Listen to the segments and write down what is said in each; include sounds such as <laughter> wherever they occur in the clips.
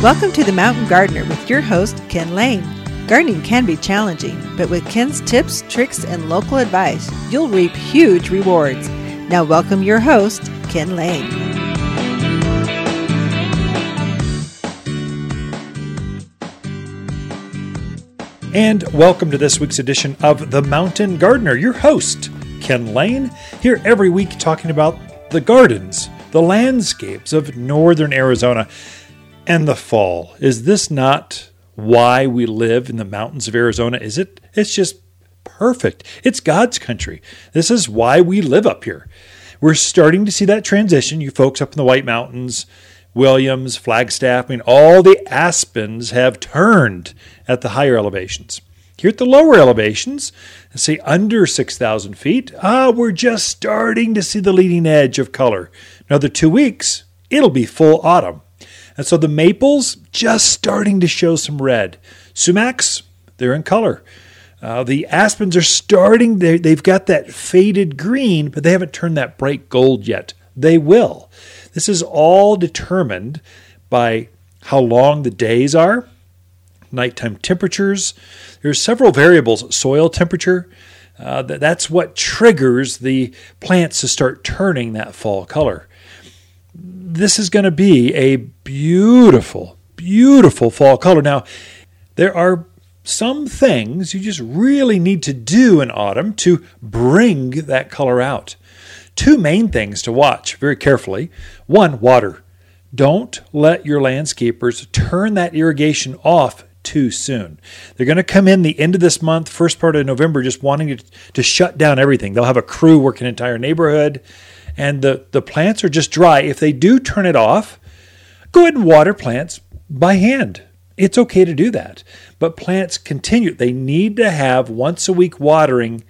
Welcome to the Mountain Gardener with your host, Ken Lane. Gardening can be challenging, but with Ken's tips, tricks, and local advice, you'll reap huge rewards. Now, welcome your host, Ken Lane. And welcome to this week's edition of The Mountain Gardener, your host, Ken Lane, here every week talking about the gardens, the landscapes of northern Arizona and the fall. Is this not why we live in the mountains of Arizona? Is it? It's just perfect. It's God's country. This is why we live up here. We're starting to see that transition. You folks up in the White Mountains, Williams, Flagstaff, I mean, all the aspens have turned at the higher elevations. Here at the lower elevations, say under 6,000 feet, ah, we're just starting to see the leading edge of color. Another two weeks, it'll be full autumn. And so the maples just starting to show some red. Sumacs, they're in color. Uh, the aspens are starting, they've got that faded green, but they haven't turned that bright gold yet. They will. This is all determined by how long the days are, nighttime temperatures. There's several variables soil temperature. Uh, that's what triggers the plants to start turning that fall color this is going to be a beautiful, beautiful fall color. Now, there are some things you just really need to do in autumn to bring that color out. Two main things to watch very carefully. One, water. Don't let your landscapers turn that irrigation off too soon. They're going to come in the end of this month, first part of November, just wanting to, to shut down everything. They'll have a crew working an entire neighborhood and the, the plants are just dry, if they do turn it off, go ahead and water plants by hand. It's okay to do that. But plants continue. They need to have once a week watering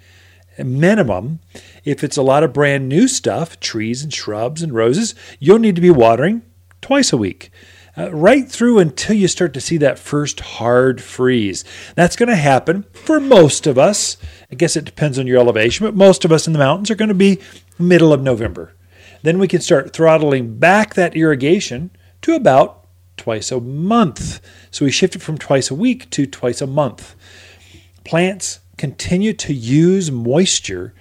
minimum. If it's a lot of brand new stuff, trees and shrubs and roses, you'll need to be watering twice a week. Uh, right through until you start to see that first hard freeze. That's going to happen for most of us. I guess it depends on your elevation, but most of us in the mountains are going to be middle of November. Then we can start throttling back that irrigation to about twice a month. So we shift it from twice a week to twice a month. Plants continue to use moisture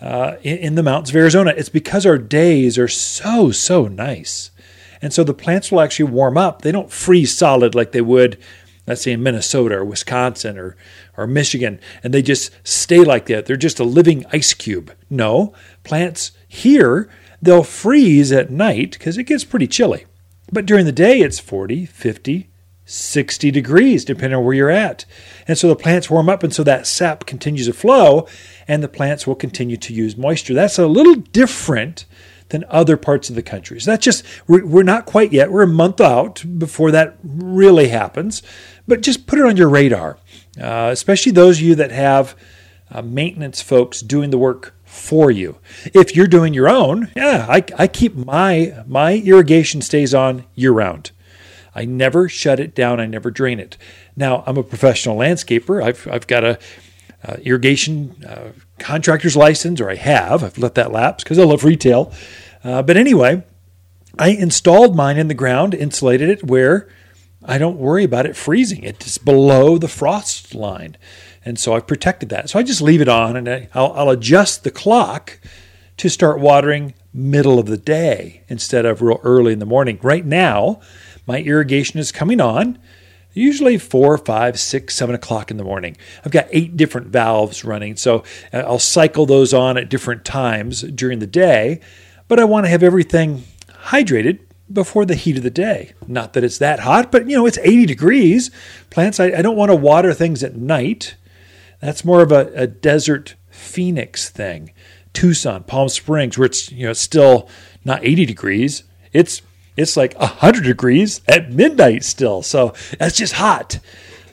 uh, in, in the mountains of Arizona. It's because our days are so, so nice. And so the plants will actually warm up. They don't freeze solid like they would, let's say, in Minnesota or Wisconsin or, or Michigan, and they just stay like that. They're just a living ice cube. No, plants here, they'll freeze at night because it gets pretty chilly. But during the day, it's 40, 50, 60 degrees, depending on where you're at. And so the plants warm up, and so that sap continues to flow, and the plants will continue to use moisture. That's a little different than other parts of the country. So that's just, we're, we're not quite yet. We're a month out before that really happens. But just put it on your radar, uh, especially those of you that have uh, maintenance folks doing the work for you. If you're doing your own, yeah, I, I keep my my irrigation stays on year round. I never shut it down. I never drain it. Now I'm a professional landscaper. I've I've got a uh, irrigation uh, contractor's license, or I have. I've let that lapse because I love retail. Uh, but anyway, I installed mine in the ground, insulated it where I don't worry about it freezing. It's below the frost line. And so I've protected that. So I just leave it on and I'll, I'll adjust the clock to start watering middle of the day instead of real early in the morning. Right now, my irrigation is coming on usually four, five, six, seven o'clock in the morning. I've got eight different valves running, so uh, I'll cycle those on at different times during the day. But I want to have everything hydrated before the heat of the day. Not that it's that hot, but you know, it's 80 degrees. Plants, I, I don't want to water things at night. That's more of a, a desert Phoenix thing. Tucson, Palm Springs, where it's you know still not 80 degrees. It's it's like 100 degrees at midnight still. So that's just hot.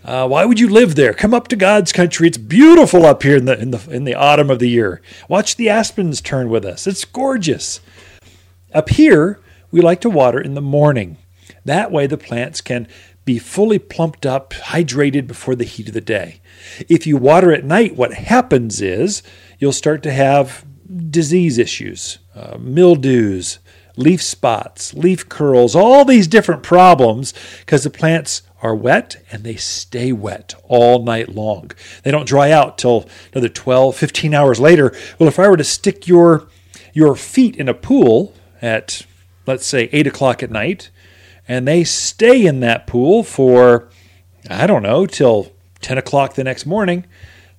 Uh, why would you live there? Come up to God's country. It's beautiful up here in the in the in the autumn of the year. Watch the aspens turn with us. It's gorgeous. Up here, we like to water in the morning. That way, the plants can be fully plumped up, hydrated before the heat of the day. If you water at night, what happens is you'll start to have disease issues, uh, mildews, leaf spots, leaf curls, all these different problems because the plants are wet and they stay wet all night long. They don't dry out till another 12, 15 hours later. Well, if I were to stick your your feet in a pool at let's say eight o'clock at night, and they stay in that pool for I don't know till 10 o'clock the next morning,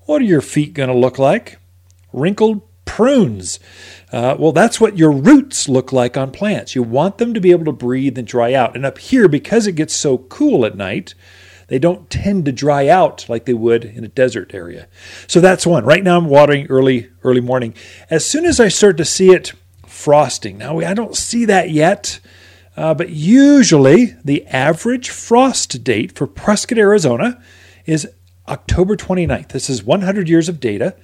what are your feet going to look like? Wrinkled prunes. Uh, well, that's what your roots look like on plants. You want them to be able to breathe and dry out. And up here, because it gets so cool at night, they don't tend to dry out like they would in a desert area. So that's one. Right now, I'm watering early, early morning. As soon as I start to see it frosting, now I don't see that yet. Uh, but usually, the average frost date for Prescott, Arizona is October 29th. This is 100 years of data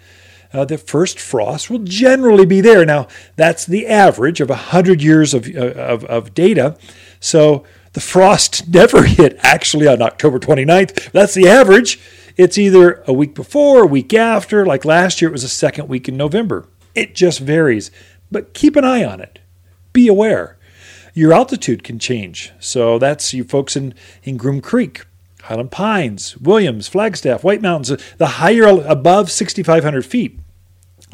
uh, the first frost will generally be there. Now, that's the average of 100 years of, uh, of, of data. So the frost <laughs> never hit actually on October 29th. That's the average. It's either a week before, a week after. Like last year, it was the second week in November. It just varies. But keep an eye on it. Be aware. Your altitude can change. So that's you folks in, in Groom Creek. Highland Pines, Williams, Flagstaff, White Mountains, uh, the higher above 6,500 feet,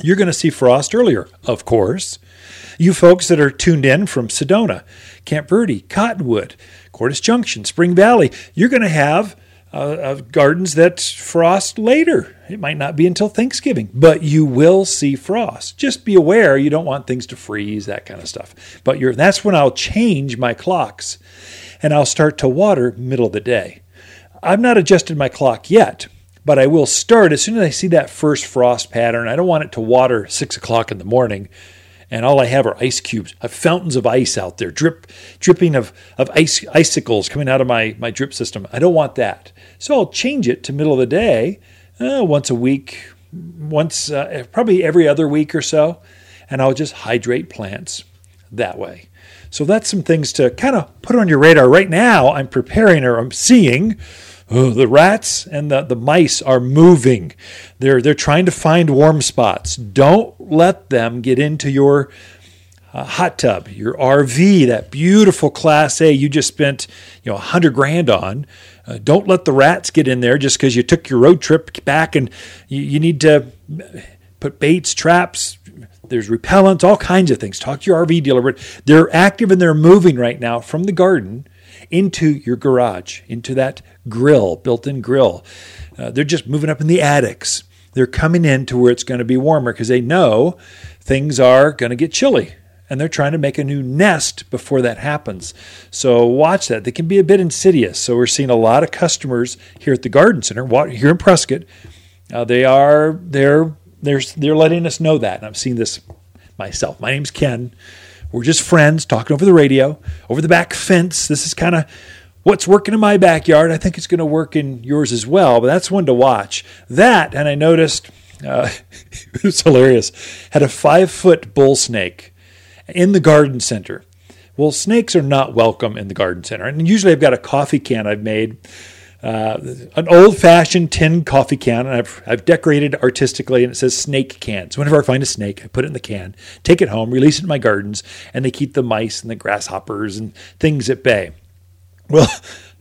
you're going to see frost earlier, of course. You folks that are tuned in from Sedona, Camp Verde, Cottonwood, Cordes Junction, Spring Valley, you're going to have uh, uh, gardens that frost later. It might not be until Thanksgiving, but you will see frost. Just be aware you don't want things to freeze, that kind of stuff. But that's when I'll change my clocks and I'll start to water middle of the day. I've not adjusted my clock yet, but I will start as soon as I see that first frost pattern. I don't want it to water six o'clock in the morning, and all I have are ice cubes. I have fountains of ice out there, drip, dripping of, of ice icicles coming out of my, my drip system. I don't want that. So I'll change it to middle of the day, uh, once a week, once uh, probably every other week or so, and I'll just hydrate plants that way. So that's some things to kind of put on your radar. Right now, I'm preparing or I'm seeing oh, the rats and the, the mice are moving. They're, they're trying to find warm spots. Don't let them get into your uh, hot tub, your RV, that beautiful Class A you just spent you know 100 grand on. Uh, don't let the rats get in there just because you took your road trip back and you, you need to put baits, traps, there's repellents, all kinds of things. Talk to your RV dealer, but they're active and they're moving right now from the garden into your garage, into that grill, built in grill. Uh, they're just moving up in the attics. They're coming in to where it's going to be warmer because they know things are going to get chilly and they're trying to make a new nest before that happens. So watch that. They can be a bit insidious. So we're seeing a lot of customers here at the Garden Center, here in Prescott. Uh, they are they're they're they're letting us know that. And I'm seeing this myself. My name's Ken. We're just friends talking over the radio, over the back fence. This is kind of what's working in my backyard. I think it's going to work in yours as well, but that's one to watch. That, and I noticed, uh, <laughs> it was hilarious, had a five foot bull snake in the garden center. Well, snakes are not welcome in the garden center. And usually I've got a coffee can I've made uh, an old fashioned tin coffee can, and I've, I've decorated artistically, and it says snake cans. Whenever I find a snake, I put it in the can, take it home, release it in my gardens, and they keep the mice and the grasshoppers and things at bay. Well,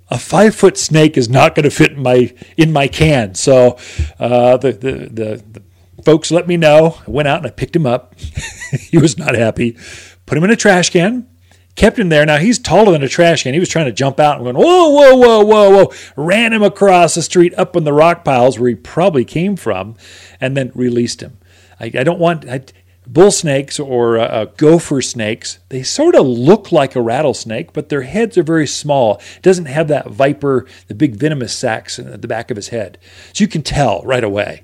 a five foot snake is not going to fit in my in my can. So uh, the, the, the the folks let me know. I went out and I picked him up. <laughs> he was not happy. Put him in a trash can kept him there. Now he's taller than a trash can. He was trying to jump out and going, whoa, whoa, whoa, whoa, whoa. Ran him across the street up in the rock piles where he probably came from, and then released him. I, I don't want I, bull snakes or uh, uh, gopher snakes. They sort of look like a rattlesnake, but their heads are very small. It doesn't have that viper, the big venomous sacs at the back of his head, so you can tell right away.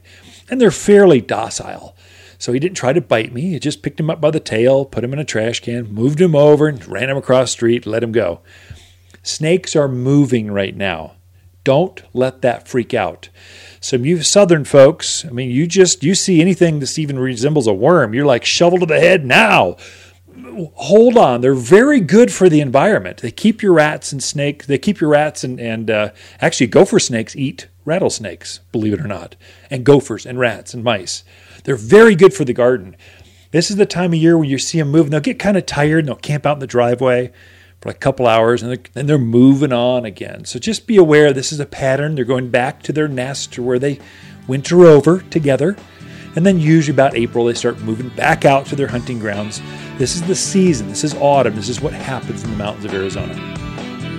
And they're fairly docile. So he didn't try to bite me. He just picked him up by the tail, put him in a trash can, moved him over, and ran him across the street, let him go. Snakes are moving right now. Don't let that freak out. Some you southern folks, I mean, you just you see anything that even resembles a worm, you're like shovel to the head now. Hold on, they're very good for the environment. They keep your rats and snake. They keep your rats and and uh, actually gopher snakes eat rattlesnakes, believe it or not, and gophers and rats and mice. They're very good for the garden. This is the time of year where you see them moving. They'll get kind of tired and they'll camp out in the driveway for like a couple hours and then they're moving on again. So just be aware this is a pattern. They're going back to their nest or where they winter over together. And then usually about April, they start moving back out to their hunting grounds. This is the season. This is autumn. This is what happens in the mountains of Arizona.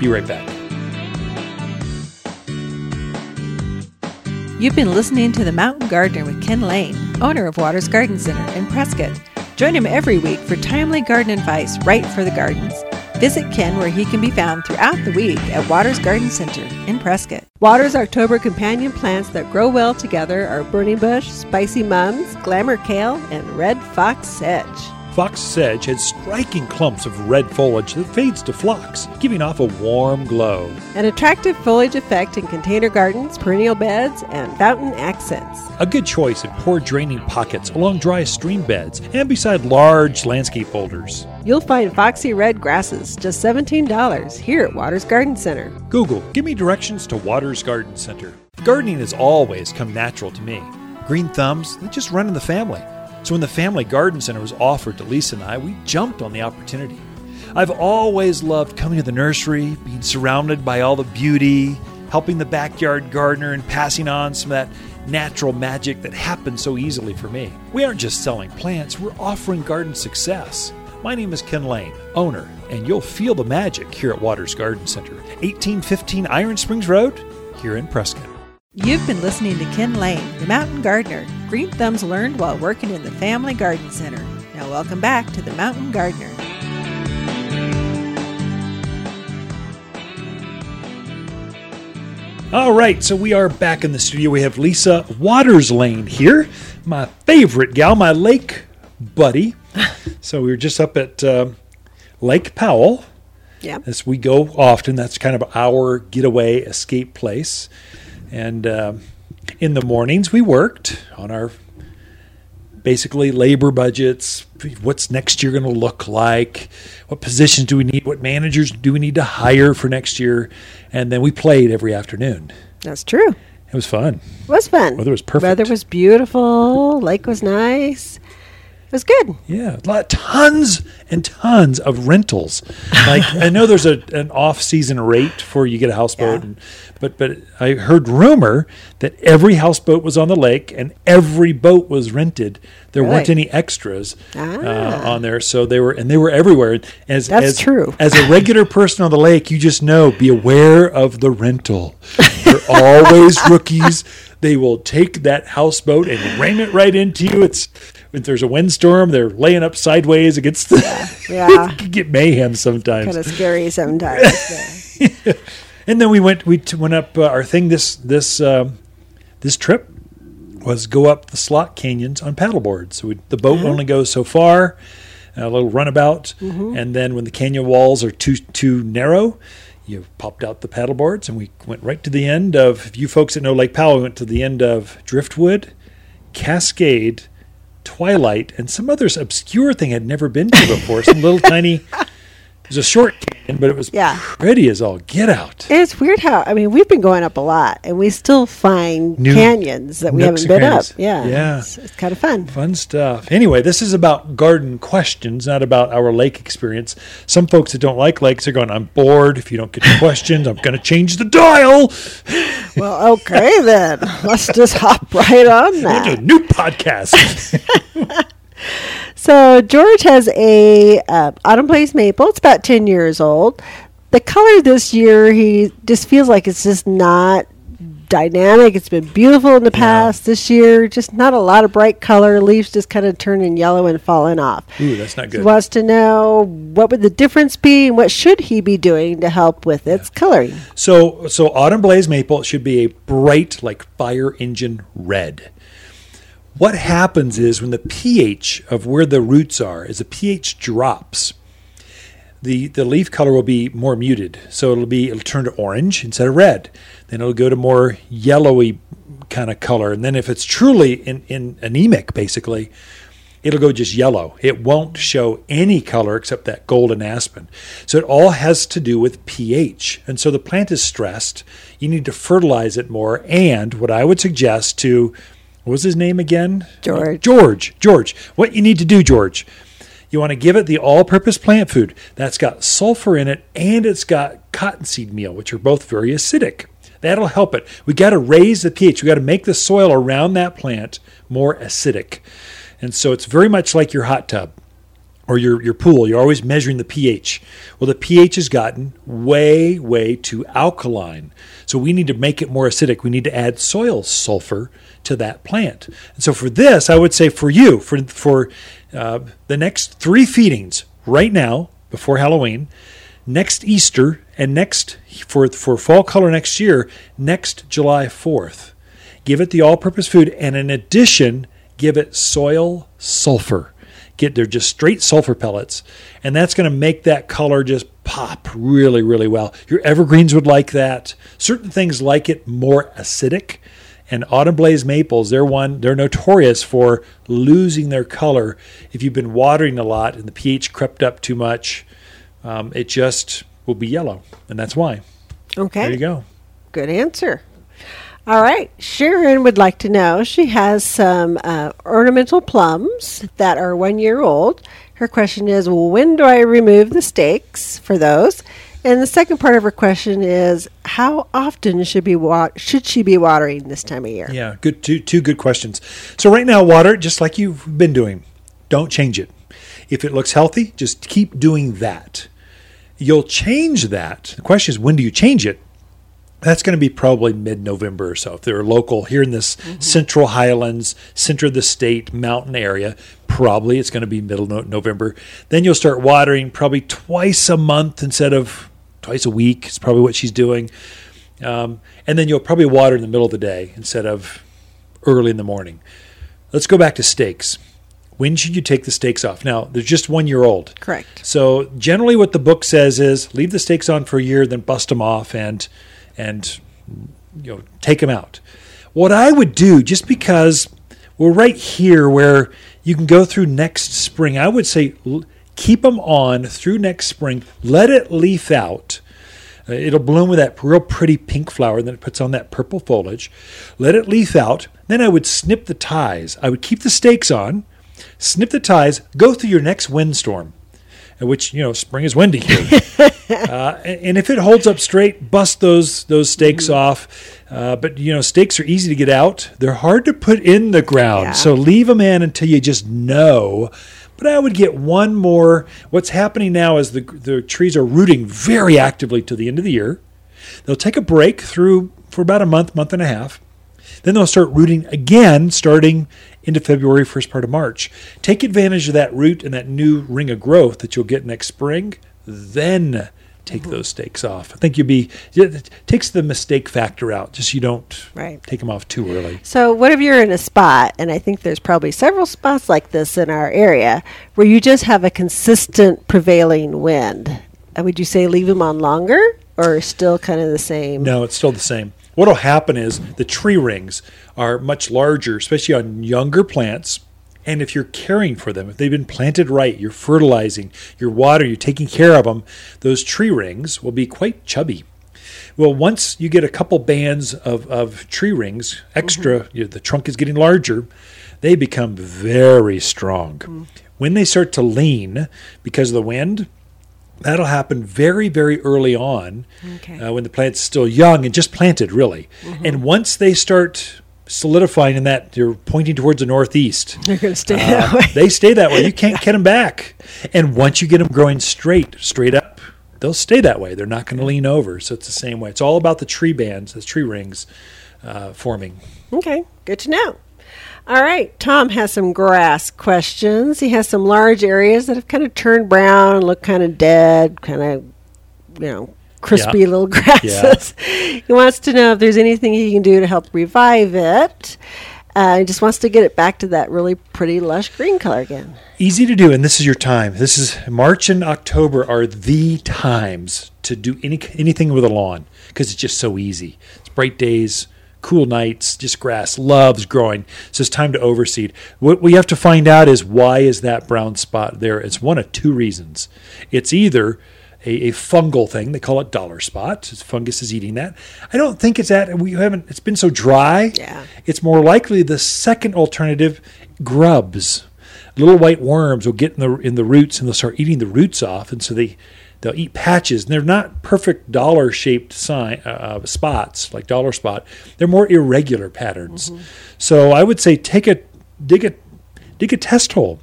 Be right back. You've been listening to The Mountain Gardener with Ken Lane, owner of Waters Garden Center in Prescott. Join him every week for timely garden advice right for the gardens. Visit Ken where he can be found throughout the week at Waters Garden Center in Prescott. Waters October companion plants that grow well together are burning bush, spicy mums, glamour kale, and red fox sedge. Fox sedge has striking clumps of red foliage that fades to phlox, giving off a warm glow. An attractive foliage effect in container gardens, perennial beds, and fountain accents. A good choice in poor draining pockets along dry stream beds and beside large landscape boulders. You'll find foxy red grasses, just $17 here at Waters Garden Center. Google, give me directions to Waters Garden Center. Gardening has always come natural to me. Green thumbs, they just run in the family. So when the family garden center was offered to Lisa and I, we jumped on the opportunity. I've always loved coming to the nursery, being surrounded by all the beauty, helping the backyard gardener, and passing on some of that natural magic that happens so easily for me. We aren't just selling plants, we're offering garden success. My name is Ken Lane, owner, and you'll feel the magic here at Waters Garden Center, 1815 Iron Springs Road, here in Prescott. You've been listening to Ken Lane, the mountain gardener. Green thumbs learned while working in the Family Garden Center. Now, welcome back to the Mountain Gardener. All right, so we are back in the studio. We have Lisa Waters Lane here, my favorite gal, my lake buddy. <laughs> so we were just up at uh, Lake Powell. Yeah. As we go often, that's kind of our getaway escape place. And uh, in the mornings, we worked on our basically labor budgets. What's next year going to look like? What positions do we need? What managers do we need to hire for next year? And then we played every afternoon. That's true. It was fun. It was fun. Weather was perfect. Weather was beautiful. Lake was nice. It was good. Yeah, a lot, tons and tons of rentals. Like I know there's a an off season rate for you get a houseboat, Yeah. and, but but I heard rumor that every houseboat was on the lake and every boat was rented. There weren't any extras uh, Ah. on there, so they were and they were everywhere. As That's as, true. As a regular <laughs> person on the lake, you just know be aware of the rental. They're always rookies. They will take that houseboat and ram it right into you. It's if there's a windstorm, they're laying up sideways against the. Yeah. it can <laughs> get mayhem sometimes. kind of scary sometimes. <laughs> And then we went we t- went up uh, our thing this this um, this trip was go up the slot canyons on paddleboards. So we, the boat only goes so far, a little runabout, and then when the canyon walls are too too narrow, you popped out the paddleboards, and we went right to the end of. If you folks that know Lake Powell, we went to the end of Driftwood, Cascade, Twilight, and some other obscure thing I'd never been to before. Some little tiny. <laughs> It was a short canyon, but it was Yeah. pretty as all get out. it's weird how I mean we've been going up a lot and we still find New canyons that we haven't and been up. Yeah. Yeah. It's, it's kind of fun. Fun stuff. Anyway, this is about garden questions, not about our lake experience. Some folks that don't like lakes are going, I'm bored. If you don't get the <laughs> questions, I'm going to change the dial. <laughs> Well, okay then. Let's just hop right on that. a new podcast. <laughs> So George has a uh, autumn blaze maple. It's about ten years old. The color this year, he just feels like it's just not dynamic. It's been beautiful in the past. This year, just not a lot of bright color. Leaves just kind of turning yellow and falling off. Ooh, that's not He good. wants to know what would the difference be and what should he be doing to help with its coloring. So, so autumn blaze maple should be a bright, like fire engine red. What happens is when the pH of where the roots are, as the pH drops, the the leaf color will be more muted. So it'll be it'll turn to orange instead of red. Then it'll go to more yellowy kind of color. And then if it's truly in, in anemic, basically, it'll go just yellow. It won't show any color except that golden aspen. So it all has to do with pH. And so the plant is stressed. You need to fertilize it more. And what I would suggest to what was his name again? George. George. George. What you need to do, George, you want to give it the all purpose plant food that's got sulfur in it and it's got cottonseed meal, which are both very acidic. That'll help it. We got to raise the pH. We got to make the soil around that plant more acidic. And so it's very much like your hot tub or your, your pool. You're always measuring the pH. Well, the pH has gotten way, way too alkaline. So we need to make it more acidic. We need to add soil sulfur to that plant. And so for this, I would say for you, for, for uh, the next three feedings right now before Halloween, next Easter, and next for, for fall color next year, next July 4th. Give it the all purpose food, and in addition, give it soil sulfur. Get they're just straight sulfur pellets, and that's going to make that color just pop really, really well. Your evergreens would like that. Certain things like it more acidic. And autumn blaze maples, they're one they're notorious for losing their color if you've been watering a lot and the pH crept up too much. Um, it just will be yellow, and that's why. Okay. There you go. Good answer. All right. Sharon would like to know she has some uh, ornamental plums that are one year old. Her question is when do I remove the stakes for those? And the second part of her question is how often should be wa- should she be watering this time of year? Yeah, good. Two two good questions. So right now, water just like you've been doing. Don't change it. If it looks healthy, just keep doing that. You'll change that. The question is, when do you change it? That's going to be probably mid November or so. If they're local here in this central highlands, center of the state, mountain area, probably it's going to be middle no- November. Then you'll start watering probably twice a month instead of twice a week. It's probably what she's doing. Um, and then you'll probably water in the middle of the day instead of early in the morning. Let's go back to stakes. When should you take the stakes off? Now, they're just one year old. Correct. So generally, what the book says is leave the stakes on for a year, then bust them off and and you know take them out. What I would do, just because we're right here where you can go through next spring, I would say keep them on through next spring. Let it leaf out. Uh, It'll bloom with that real pretty pink flower, and then it puts on that purple foliage. Let it leaf out. Then I would snip the ties. I would keep the stakes on, snip the ties, go through your next windstorm, which you know spring is windy here. <laughs> uh, and if it holds up straight, bust those those stakes off. Uh, but you know stakes are easy to get out. They're hard to put in the ground, Yeah. so leave them in until you just know. But I would get one more. What's happening now is the the trees are rooting very actively to the end of the year. They'll take a break through for about a month, month and a half. Then they'll start rooting again starting into February, first part of March. Take advantage of that root and that new ring of growth that you'll get next spring. Then take mm-hmm. those stakes off. I think you'd be, it takes the mistake factor out, just you don't Right. take them off too early. So, what if you're in a spot, and I think there's probably several spots like this in our area, where you just have a consistent prevailing wind? Would you say leave them on longer, or still kind of the same? No, it's still the same. What'll happen is the tree rings are much larger, especially on younger plants. And if you're caring for them, if they've been planted right, you're fertilizing, you're watering, you're taking care of them, those tree rings will be quite chubby. Well, once you get a couple bands of, of tree rings, extra, mm-hmm. you know, the trunk is getting larger, they become very strong. Mm-hmm. When they start to lean because of the wind, that'll happen very, very early on Okay. uh, when the plant's still young and just planted, really. And once they start solidifying in that, you're pointing towards the northeast. <laughs> They're going to stay Uh, that way. they stay that way. You can't <laughs> get them back. And once you get them growing straight, straight up, they'll stay that way. They're not going to lean over. So it's the same way. It's all about the tree bands, the tree rings uh, forming. Okay, good to know. All right, Tom has some grass questions. He has some large areas that have kind of turned brown and look kind of dead, kind of, you know, crispy Yeah. little <laughs> grasses. he wants to know if there's anything he can do to help revive it. Uh, he just wants to get it back to that really pretty lush green color again. Easy to do, and this is your time. This is March and October are the times to do any anything with a lawn because it's just so easy. It's bright days, cool nights, just grass loves growing. So it's time to overseed. What we have to find out is why is that brown spot there? It's one of two reasons. It's either a, a fungal thing. They call it dollar spot. It's fungus is eating that. I don't think it's that. We haven't. It's been so dry. Yeah. It's more likely the second alternative, grubs. Little white worms will get in the in the roots and they'll start eating the roots off, and so they they'll eat patches. And they're not perfect dollar shaped sign uh, spots like dollar spot. They're more irregular patterns. So I would say take a dig a dig a test hole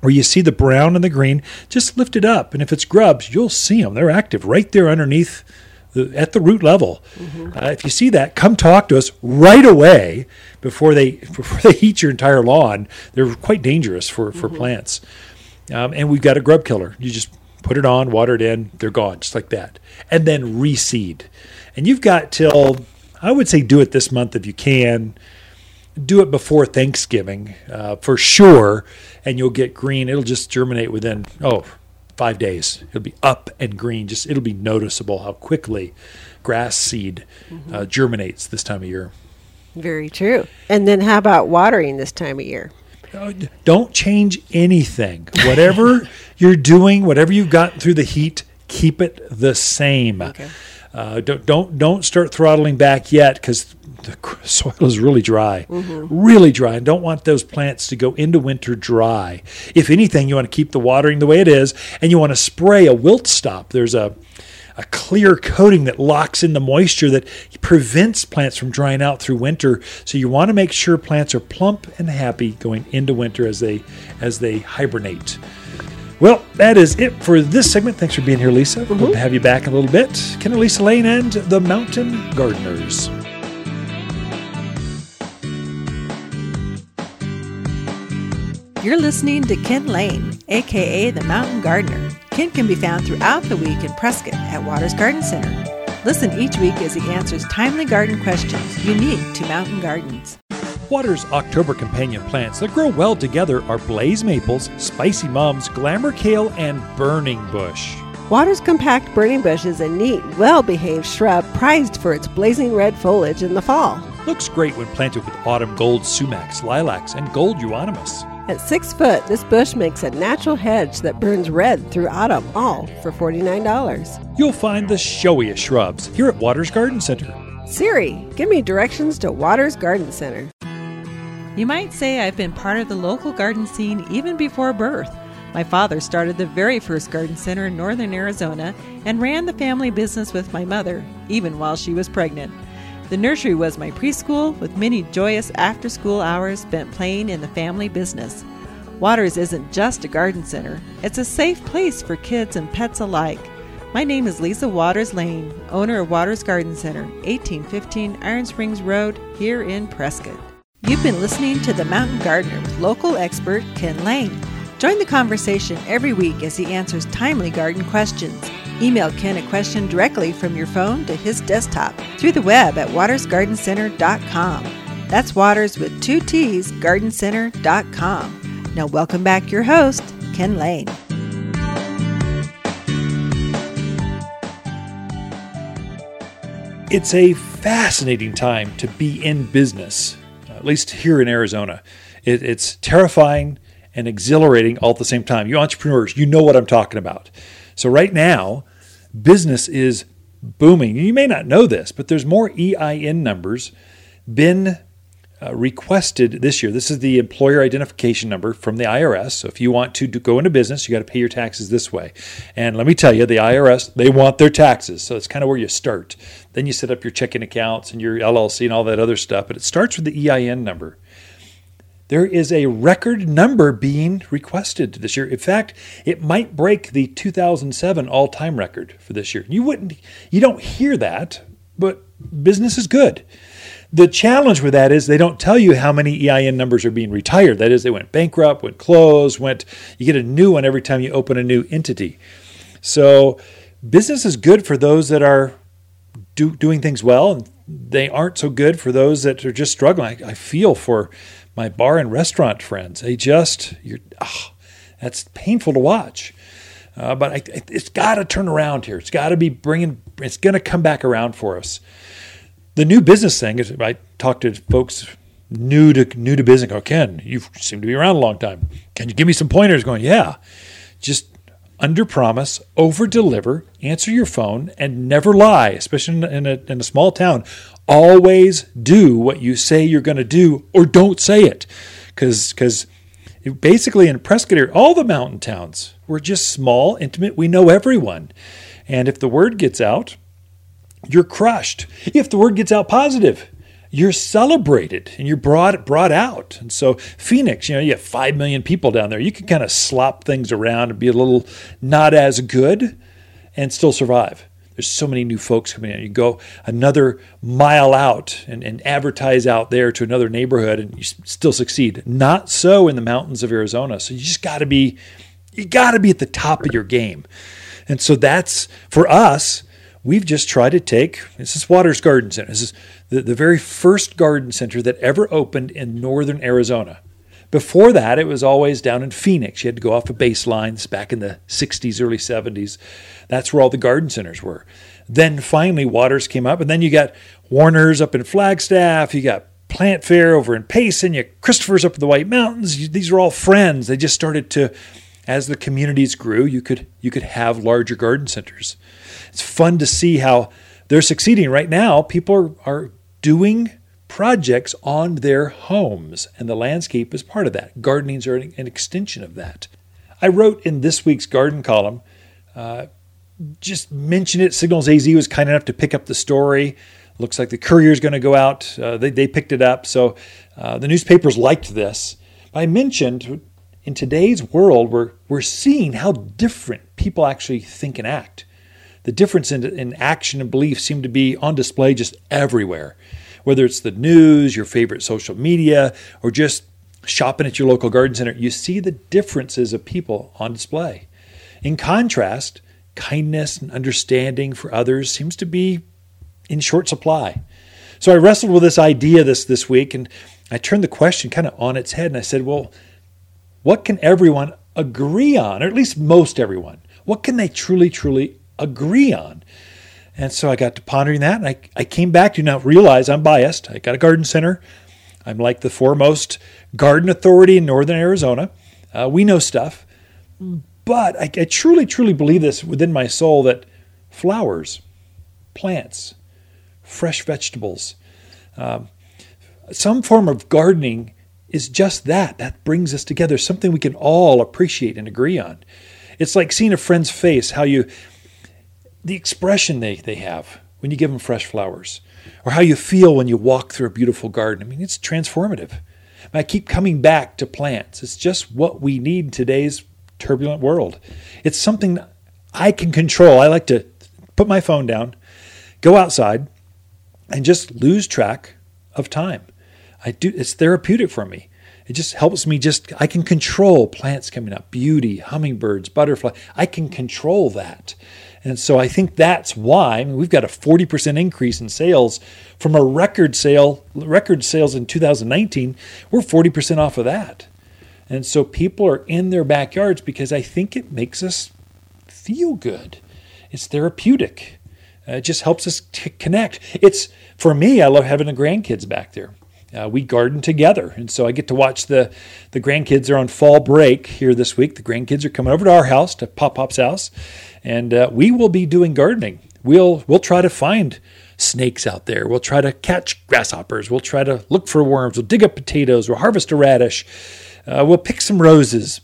where you see the brown and the green, just lift it up. And if it's grubs, you'll see them. They're active right there underneath the, at the root level. Uh, if you see that, come talk to us right away before they <laughs> before they eat your entire lawn. They're quite dangerous for, for plants. Um, and we've got a grub killer. You just put it on, water it in, they're gone, just like that. And then reseed. And you've got till, I would say, do it this month if you can do it before Thanksgiving uh, for sure, and you'll get green. It'll just germinate within oh five days. It'll be up and green. Just it'll be noticeable how quickly grass seed uh, germinates this time of year. Very true. And then how about watering this time of year? Uh, Don't change anything. Whatever <laughs> you're doing, whatever you've gotten through the heat, keep it the same. Uh, don't don't don't start throttling back yet because the <laughs> soil is really dry, really dry. And don't want those plants to go into winter dry. If anything, you want to keep the watering the way it is, and you want to spray a wilt stop. There's a a clear coating that locks in the moisture that prevents plants from drying out through winter. So you want to make sure plants are plump and happy going into winter as they as they hibernate. Well, that is it for this segment. Thanks for being here, Lisa. We hope mm-hmm. to have you back in a little bit. Ken and Lisa Lane and the Mountain Gardeners. You're listening to Ken Lane, aka the Mountain Gardener. Ken can be found throughout the week in Prescott at Waters Garden Center. Listen each week as he answers timely garden questions unique to mountain gardens. Water's October companion plants that grow well together are blaze maples, spicy mums, glamour kale, and burning bush. Water's compact burning bush is a neat, well behaved shrub prized for its blazing red foliage in the fall. Looks great when planted with autumn gold sumacs, lilacs, and gold euonymus. At six foot, this bush makes a natural hedge that burns red through autumn, all for $49. You'll find the showiest shrubs here at Waters Garden Center. Siri, give me directions to Waters Garden Center. You might say I've been part of the local garden scene even before birth. My father started the very first garden center in northern Arizona and ran the family business with my mother, even while she was pregnant. The nursery was my preschool, with many joyous after school hours spent playing in the family business. Waters isn't just a garden center, it's a safe place for kids and pets alike. My name is Lisa Waters Lane, owner of Waters Garden Center, 1815 Iron Springs Road, here in Prescott. You've been listening to The Mountain Gardener with local expert Ken Lane. Join the conversation every week as he answers timely garden questions. Email Ken a question directly from your phone to his desktop through the web at watersgardencenter.com. That's Waters with two T's, gardencenter.com. Now, welcome back your host, Ken Lane. It's a fascinating time to be in business, at least here in Arizona. It, it's terrifying and exhilarating all at the same time. You entrepreneurs, you know what I'm talking about. So, right now, business is booming. You may not know this, but there's more EIN numbers been uh, requested this year. This is the employer identification number from the IRS. So if you want to do, go into business, you got to pay your taxes this way. And let me tell you, the IRS, they want their taxes. So it's kind of where you start. Then you set up your checking accounts and your LLC and all that other stuff. But it starts with the EIN number. There is a record number being requested this year. In fact, it might break the 2007 all-time record for this year. You wouldn't you don't hear that, but business is good. The challenge with that is they don't tell you how many EIN numbers are being retired. That is, they went bankrupt, went closed, went. You get a new one every time you open a new entity. So, business is good for those that are do, doing things well, and they aren't so good for those that are just struggling. I, I feel for my bar and restaurant friends. They just, you're, oh, that's painful to watch. Uh, but I, it's got to turn around here. It's got to be bringing. It's going to come back around for us the new business thing is I talk to folks new to new to business. Go, Ken, you seem to be around a long time. Can you give me some pointers? Going, yeah, just under promise, over deliver, answer your phone, and never lie, especially in a, in a, small town. Always do what you say you're going to do, or don't say it. Because basically in Prescott all the mountain towns, we're just small, intimate, we know everyone. And if the word gets out, you're crushed. If the word gets out positive, you're celebrated and you're brought brought out. And so Phoenix, you know, you have five million people down there. You can kind of slop things around and be a little not as good and still survive. There's so many new folks coming in. You go another mile out and, and advertise out there to another neighborhood and you still succeed. Not so in the mountains of Arizona. So you just got to be you got to be at the top of your game. And so that's for us we've just tried to take this is Waters Garden Center. This is the, the very first garden center that ever opened in northern Arizona. Before that, it was always down in Phoenix. You had to go off of baselines back in the 60s, early 70s. That's where all the garden centers were. Then finally, Waters came up, and then you got Warner's up in Flagstaff. You got Plant Fair over in Payson. You got Christopher's up in the White Mountains. These are all friends. They just started to, as the communities grew, you could you could have larger garden centers. It's fun to see how they're succeeding right now. People are, are doing projects on their homes, and the landscape is part of that. Gardenings are an extension of that. I wrote in this week's garden column, uh, just mention it. Signals AZ was kind enough to pick up the story. Looks like the courier is going to go out. Uh, they, they picked it up. So uh, the newspapers liked this. I mentioned in today's world, we're, we're seeing how different people actually think and act the difference in, in action and belief seem to be on display just everywhere. Whether it's the news, your favorite social media, or just shopping at your local garden center, you see the differences of people on display. In contrast, kindness and understanding for others seems to be in short supply. So I wrestled with this idea this this week and I turned the question kind of on its head and I said, well, what can everyone agree on, or at least most everyone? What can they truly, truly agree on. And so I got to pondering that, and I, I came back to now realize I'm biased. I got a garden center. I'm like the foremost garden authority in northern Arizona. Uh, we know stuff. But I, I truly, truly believe this within my soul that flowers, plants, fresh vegetables, um, some form of gardening is just that. That brings us together, something we can all appreciate and agree on. It's like seeing a friend's face, how you the expression they, they have when you give them fresh flowers, or how you feel when you walk through a beautiful garden. I mean, it's transformative. I keep coming back to plants. It's just what we need in today's turbulent world. It's something I can control. I like to put my phone down, go outside, and just lose track of time. I do it's therapeutic for me. It just helps me just I can control plants coming up, beauty, hummingbirds, butterfly. I can control that. And so I think that's why I mean, we've got a 40% increase in sales from a record sale, record sales in 2019. We're 40% off of that. And so people are in their backyards because I think it makes us feel good. It's therapeutic. Uh, it just helps us to connect. It's for me, I love having the grandkids back there. Uh, we garden together, and so I get to watch the the grandkids are on fall break here this week. The grandkids are coming over to our house to Pop Pop's house, and uh, we will be doing gardening. We'll we'll try to find snakes out there. We'll try to catch grasshoppers. We'll try to look for worms. We'll dig up potatoes. We'll harvest a radish. Uh, we'll pick some roses.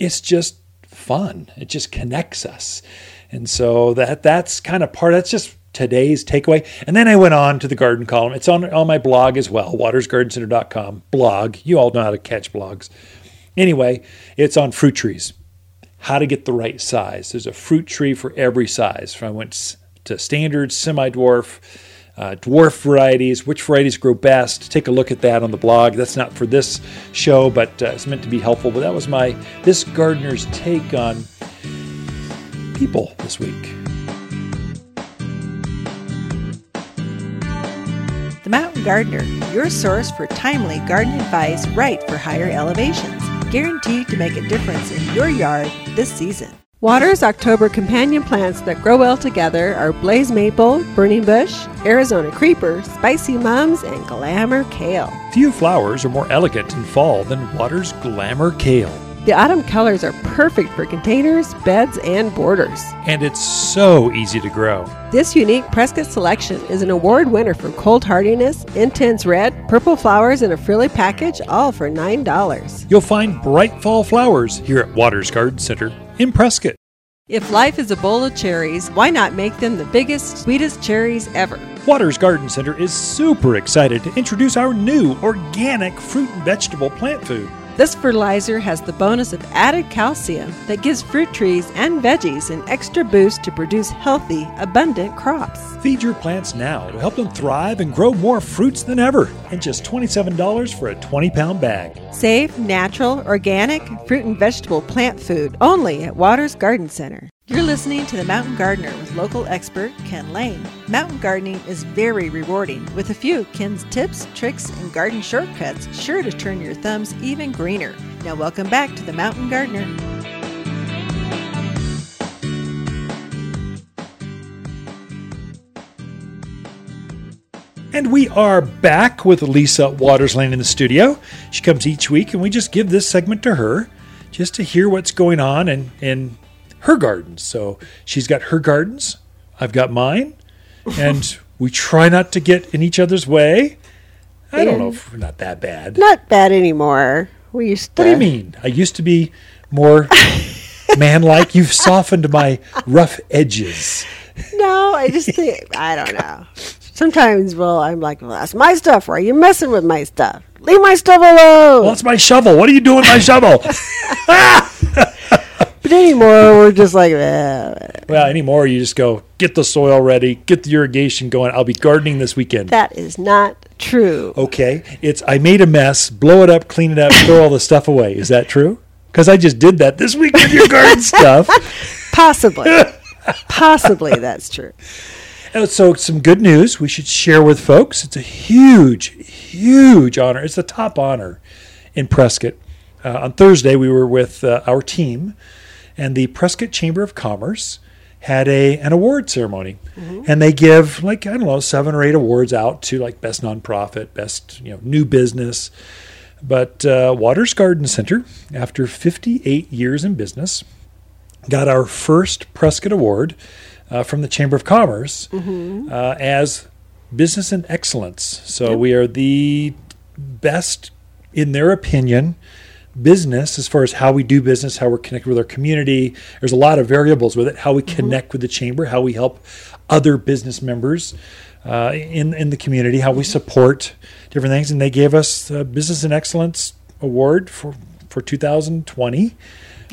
It's just fun. It just connects us, and so that that's kind of part. That's just today's takeaway. And then I went on to the garden column. It's on on my blog as well, watersgardencenter.com blog. You all know how to catch blogs. Anyway, it's on fruit trees how to get the right size. There's a fruit tree for every size. I went to standard, semi dwarf, uh, dwarf varieties, which varieties grow best. Take a look at that on the blog. That's not for this show, but uh, it's meant to be helpful. But that was my this gardener's take on people this week. The Mountain Gardener, your source for timely garden advice right for higher elevations guaranteed to make a difference in your yard this season. Water's October companion plants that grow well together are blaze maple, burning bush, Arizona creeper, spicy mums, and glamour kale. Few flowers are more elegant in fall than Water's glamour kale. The autumn colors are perfect for containers, beds, and borders. And it's so easy to grow. This unique Prescott selection is an award winner for cold hardiness, intense red, purple flowers in a frilly package, all for $9. You'll find bright fall flowers here at Waters Garden Center in Prescott. If life is a bowl of cherries, why not make them the biggest, sweetest cherries ever? Waters Garden Center is super excited to introduce our new organic fruit and vegetable plant food. This fertilizer has the bonus of added calcium that gives fruit trees and veggies an extra boost to produce healthy, abundant crops. Feed your plants now to help them thrive and grow more fruits than ever. And just $27 for a 20 pound bag. Safe, natural, organic fruit and vegetable plant food only at Waters Garden Center. You're listening to The Mountain Gardener with local expert Ken Lane. Mountain gardening is very rewarding, with a few Ken's tips, tricks, and garden shortcuts sure to turn your thumbs even greener. Now, welcome back to The Mountain Gardener. And we are back with Lisa Waters Lane in the studio. She comes each week, and we just give this segment to her just to hear what's going on and, in her gardens. So she's got her gardens, I've got mine, and <laughs> we try not to get in each other's way. I don't know if we're not that bad. Not bad anymore. We used to. What do you mean? I used to be more <laughs> man like. You've softened my rough edges. No, I just think I don't know. Sometimes, well, I'm like, well, that's my stuff. Why are you messing with my stuff? Leave my stuff alone. Well, it's my shovel. What are you doing with my shovel? <laughs> but anymore, we're just like, eh, well, anymore, you just go get the soil ready, get the irrigation going. I'll be gardening this weekend. that is not true. Okay, it's I made a mess, blow it up, clean it up, throw all the stuff away. Is that true? Because I just did that this week with your garden <laughs> stuff. Possibly, <laughs> possibly that's true. Uh, So, some good news we should share with folks. It's a huge, huge honor. It's the top honor in Prescott. Uh, on Thursday, we were with uh, our team, and the Prescott Chamber of Commerce had a an award ceremony, and they give like I don't know seven or eight awards out to like best nonprofit, best you know new business. But uh, Waters Garden Center, after 58 years in business, got our first Prescott Award uh, from the Chamber of Commerce uh, as Business and Excellence. So we are the best, in their opinion, business as far as how we do business, how we're connected with our community. There's a lot of variables with it. How we connect with the chamber, how we help other business members uh, in in the community, how we support different things. And they gave us a Business and Excellence Award for for 2020.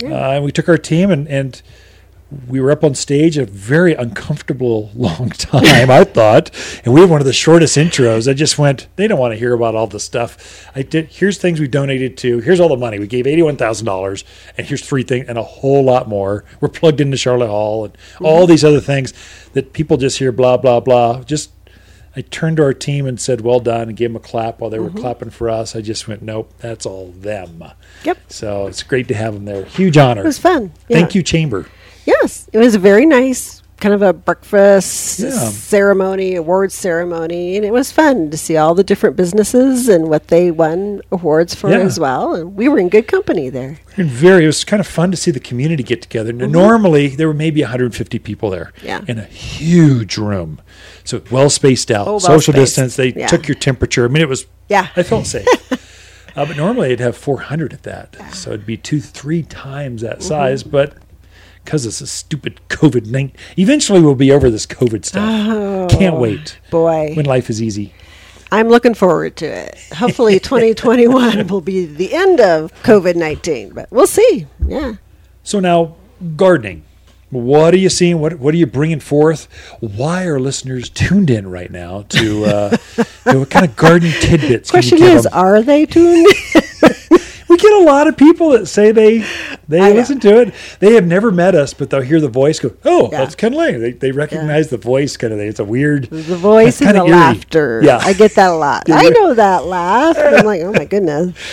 Uh, and we took our team and and we were up on stage a very uncomfortable <laughs> long time, I thought. And we had one of the shortest intros. I just went, they don't want to hear about all the stuff. I did here's things we donated to. Here's all the money. We gave eighty-one thousand dollars, and here's three things and a whole lot more. We're plugged into Charlotte Hall and mm-hmm. all these other things that people just hear blah blah blah. Just I turned to our team and said, Well done, and gave them a clap while they were mm-hmm. clapping for us. I just went, Nope, that's all them. Yep, So it's great to have them there. Huge honor. it was fun. Thank you, Chamber. Yes, it was a very nice kind of a breakfast Yeah. ceremony, awards ceremony, and it was fun to see all the different businesses and what they won awards for Yeah. as well. And we were in good company there. And very, it was kind of fun to see the community get together. Now, Normally, there were maybe 150 people there Mm-hmm. Yeah. in a huge room. So well spaced out, Oh, well social spaced. distance. They Yeah. took your temperature. I mean, it was, Yeah. I felt <laughs> safe. uh, but normally, it'd have 400 at that. So it'd be two, three times that Mm-hmm. size. But because it's a stupid COVID 19, eventually we'll be over this COVID stuff. Can't wait Oh, Boy, when life is easy. I'm looking forward to it. Hopefully, <laughs> 2021 will be the end of COVID 19, but we'll see. Yeah. So now, gardening. What are you seeing? What What are you bringing forth? Why are listeners tuned in right now to, uh, <laughs> you know, what kind of garden tidbits? can you Question is, them? are they tuned? <laughs> we get a lot of people that say they they I know. listen to it. They have never met us, but they'll hear the voice go, "Oh, Yeah. that's Ken Lane." They, they recognize the voice kind of thing. It's a weird. the voice and the eerie. laughter. Yeah. I get that a lot. <laughs> I know that laugh. I'm like, oh my goodness. <laughs>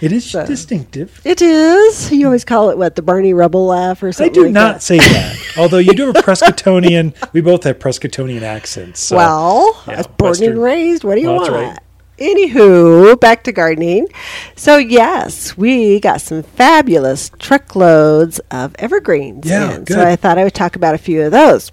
It is distinctive. It is. You always call it what the Barney Rubble laugh or something. I do like not that. say that. <laughs> Although you do have a Prescottonian, we both have Prescottonian accents. So. well, yeah, born Western. and raised. What do you Well, want? right. Anywho, back to gardening. So, yes, we got some fabulous truckloads of evergreens. Yeah, in. good. So, I thought I would talk about a few of those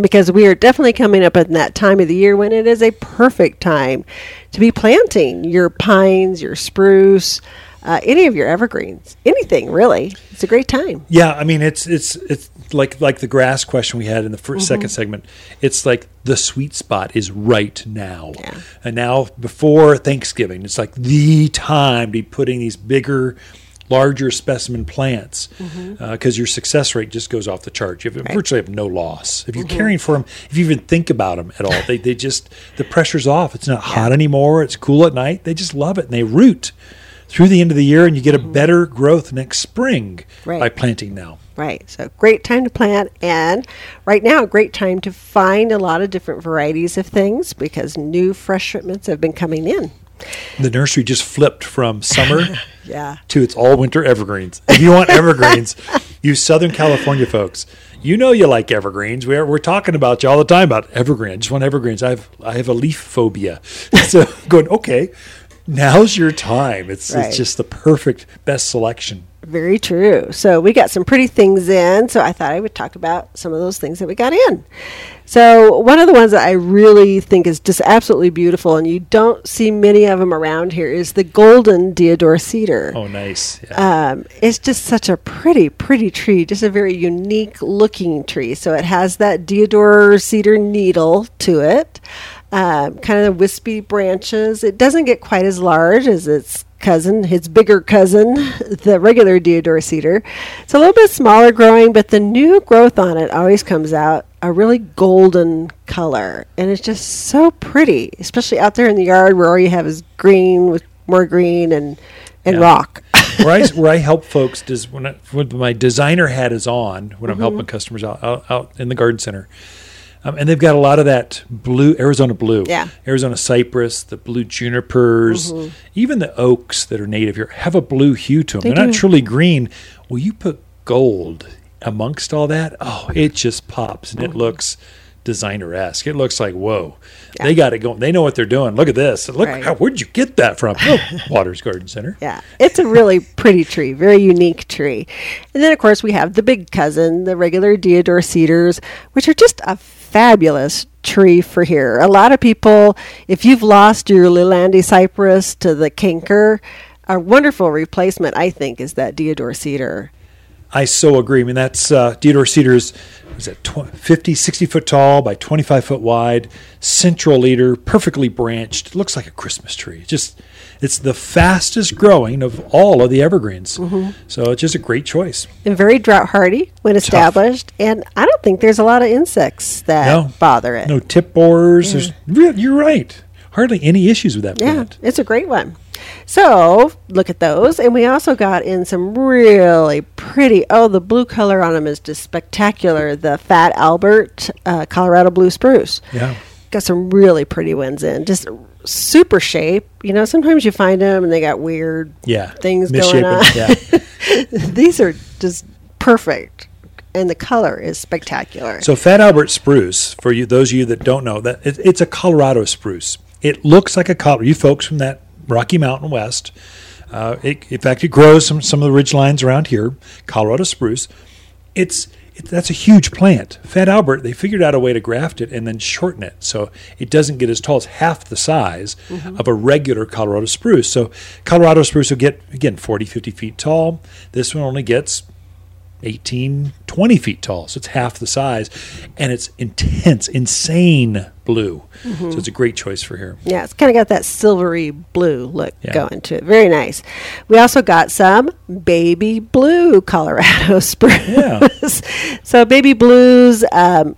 because we are definitely coming up in that time of the year when it is a perfect time to be planting your pines, your spruce, uh, any of your evergreens, anything really. It's a great time. Yeah, I mean it's it's it's like like the grass question we had in the 1st Mm-hmm. second segment. It's like the sweet spot is right now, Yeah. and now before Thanksgiving, it's like the time to be putting these bigger, larger specimen plants mm-hmm. uh, because your success rate just goes off the chart. You have, virtually have no loss if you're mm-hmm. caring for them. If you even think about them at all, they they just the pressure's off. It's not hot anymore. It's cool at night. They just love it and they root. Through the end of the year, and you get a mm-hmm. better growth next spring Right. by planting now. Right. So great time to plant and right now great time to find a lot of different varieties of things because new fresh shipments have been coming in. The nursery just flipped from summer <laughs> Yeah. to its all winter evergreens. If you want <laughs> evergreens, you Southern California folks, you know you like evergreens. We're, we're talking about you all the time about evergreen. I just want evergreens. I have I have a leaf phobia. <laughs> So going, okay, now's your time. It's Right. it's just the perfect best selection. Very true. So we got some pretty things in. So I thought I would talk about some of those things that we got in. So one of the ones that I really think is just absolutely beautiful, and you don't see many of them around here, is the golden deodar cedar. Oh, nice. Yeah. Um, it's just such a pretty, pretty tree. Just a very unique looking tree. So it has that deodar cedar needle to it, um, kind of the wispy branches. It doesn't get quite as large as its cousin, its bigger cousin, the regular deodar cedar. It's a little bit smaller growing, but the new growth on it always comes out a really golden color, and it's just so pretty, especially out there in the yard where all you have is green with more green and and Yeah. rock. <laughs> where I <laughs> where I help folks does when, I, when my designer hat is on when I'm Mm-hmm. helping customers out, out out in the garden center, um, and they've got a lot of that blue Arizona blue, Yeah. Arizona cypress, the blue junipers, even the oaks that are native here have a blue hue to them. Mm-hmm. They are not truly green. Well, you put gold amongst all that, oh, it just pops and it looks designer esque. It looks like whoa, Yeah. they got it going. They know what they're doing. Look at this. Look, Right. how, where'd you get that from? <laughs> Oh, Waters Garden Center. Yeah, it's a really pretty tree, very unique tree. And then, of course, we have the big cousin, the regular deodar cedars, which are just a fabulous tree for here. A lot of people, if you've lost your Lelandy cypress to the canker, a wonderful replacement, I think, is that deodar cedar. I so agree. I mean, that's uh, Deodar Cedars, is that tw- 50, 60 foot tall by 25 foot wide, central leader, perfectly branched. It looks like a Christmas tree. Just, it's the fastest growing of all of the evergreens. Mm-hmm. So it's just a great choice. And very drought hardy when established. And I don't think there's a lot of insects that No. bother it. No tip borers. There's, you're right. Hardly any issues with that plant. Yeah, it's a great one. So look at those, and we also got in some really pretty. Oh, the blue color on them is just spectacular. The Fat Albert uh, Colorado Blue Spruce Yeah. Got some really pretty ones in. Just super shape. You know, sometimes you find them and they got weird Yeah. things going on. Yeah. <laughs> These are just perfect, and the color is spectacular. So Fat Albert spruce, for you those of you that don't know, that it, it's a Colorado spruce. It looks like a Colorado. You folks from that Rocky Mountain West. Uh, it, in fact, it grows some some of the ridge lines around here. Colorado spruce. It's it, that's a huge plant. Fat Albert. They figured out a way to graft it and then shorten it so it doesn't get as tall as half the size mm-hmm. of a regular Colorado spruce. So Colorado spruce will get again 40, 50 feet tall. This one only gets 18, 20 feet tall. So it's half the size. And it's intense, insane blue. So it's a great choice for here. Yeah, it's kind of got that silvery blue look Yeah. going to it. Very nice. We also got some baby blue Colorado <laughs> spruce. Yeah. so baby blues, um,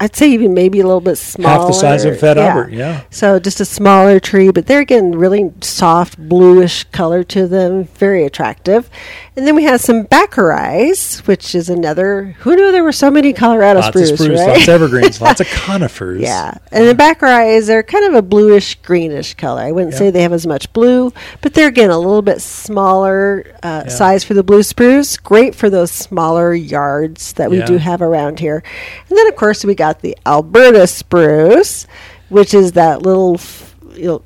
I'd say even maybe a little bit smaller. Half the size of Fat Albert, yeah. So just a smaller tree, but they're getting really soft bluish color to them. Very attractive. And then we have some Bakeri, which is another. Who knew there were so many Colorado Lots spruce, of spruce, right? lots of evergreens, <laughs> lots of conifers. Yeah, and the Bakeri are kind of a bluish greenish color. I wouldn't say they have as much blue, but they're again a little bit smaller uh, Yeah. size for the blue spruce. Great for those smaller yards that we Yeah. do have around here. And then of course we got the Alberta spruce, which is that little. f- You know,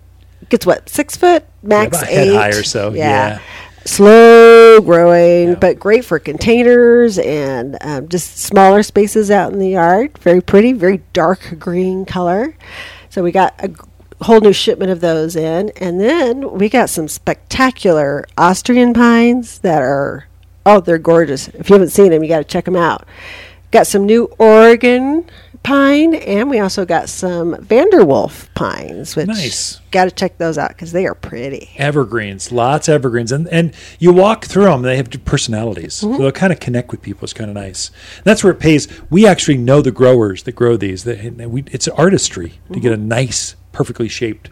gets what six foot max about a head eight high or so, yeah. slow growing, Yeah. but great for containers and um, just smaller spaces out in the yard. Very pretty, very dark green color. So we got a g- whole new shipment of those in, and then we got some spectacular Austrian pines that are oh, they're gorgeous. If you haven't seen them, you got to check them out. Got some new Oregon pine, and we also got some Vanderwolf pines, which Nice. got to check those out because they are pretty. evergreens, lots of evergreens, and and you walk through them. They have personalities, Mm-hmm. so they'll kind of connect with people. It's kind of nice. And that's where it pays. We actually know the growers that grow these. That we, it's artistry to get a Mm-hmm. nice, perfectly shaped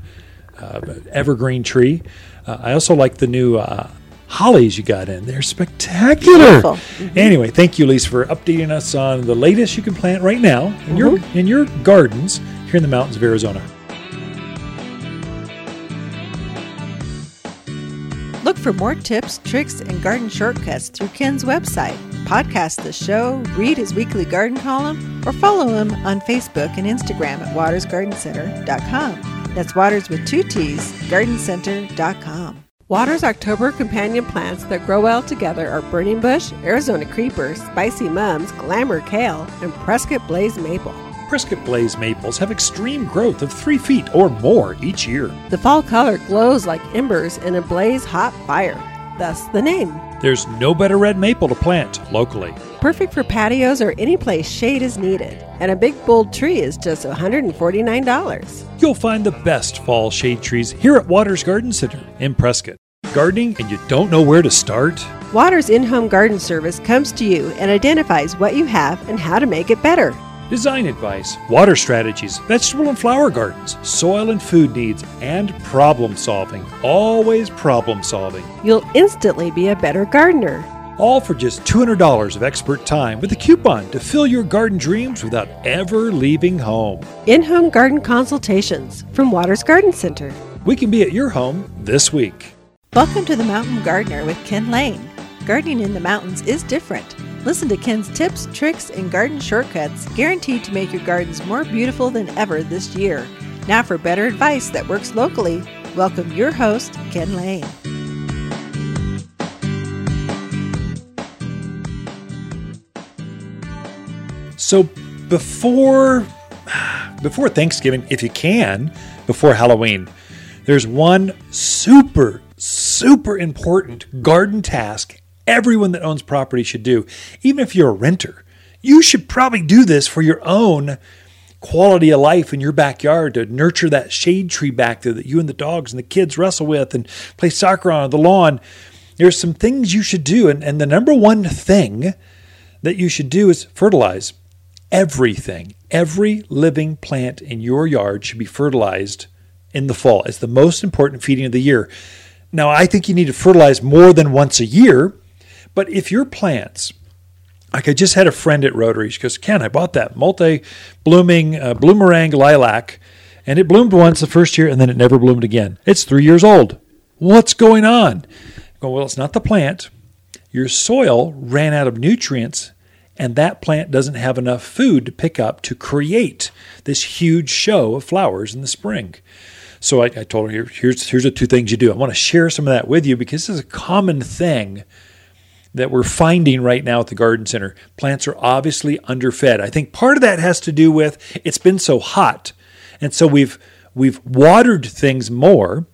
uh, evergreen tree. Uh, I also like the new. Uh, Hollies you got in. They're spectacular. Mm-hmm. Anyway, thank you, Lisa, for updating us on the latest you can plant right now in your Mm-hmm. in your gardens here in the mountains of Arizona. Look for more tips, tricks, and garden shortcuts through Ken's website. Podcast the show, read his weekly garden column, or follow him on Facebook and Instagram at watersgardencenter.com. That's Waters with two T's, gardencenter.com. Waters October companion plants that grow well together are burning bush, Arizona creeper, spicy mums, glamour kale, and Prescott blaze maple. Prescott Blaze maples have extreme growth of three feet or more each year. The fall color glows like embers in a blaze hot fire, thus the name. There's no better red maple to plant locally. Perfect for patios or any place shade is needed. And a big bold tree is just $149. You'll find the best fall shade trees here at Waters Garden Center in Prescott. Gardening and you don't know where to start? Waters in home garden service comes to you and identifies what you have and how to make it better. Design advice, water strategies, vegetable and flower gardens, soil and food needs, and problem solving. Always problem solving. You'll instantly be a better gardener. All for just $200 of expert time with a coupon to fill your garden dreams without ever leaving home. In home garden consultations from Waters Garden Center. We can be at your home this week. Welcome to the Mountain Gardener with Ken Lane. Gardening in the mountains is different. Listen to Ken's tips, tricks, and garden shortcuts guaranteed to make your gardens more beautiful than ever this year. Now, for better advice that works locally, welcome your host, Ken Lane. So before before Thanksgiving, if you can, before Halloween, there's one super super important garden task everyone that owns property should do. Even if you're a renter, you should probably do this for your own quality of life in your backyard to nurture that shade tree back there that you and the dogs and the kids wrestle with and play soccer on the lawn. There's some things you should do and, and the number one thing that you should do is fertilize everything. Every living plant in your yard should be fertilized in the fall. It's the most important feeding of the year. Now, I think you need to fertilize more than once a year, but if your plants, like I just had a friend at Rotary, she goes, Ken, I bought that multi blooming uh, bloomerang lilac, and it bloomed once the first year and then it never bloomed again. It's three years old. What's going on? I go, well, it's not the plant. Your soil ran out of nutrients and that plant doesn't have enough food to pick up to create this huge show of flowers in the spring. So I, I told her, Here, here's here's the two things you do. I want to share some of that with you because this is a common thing that we're finding right now at the garden center. Plants are obviously underfed. I think part of that has to do with it's been so hot, and so we've we've watered things more,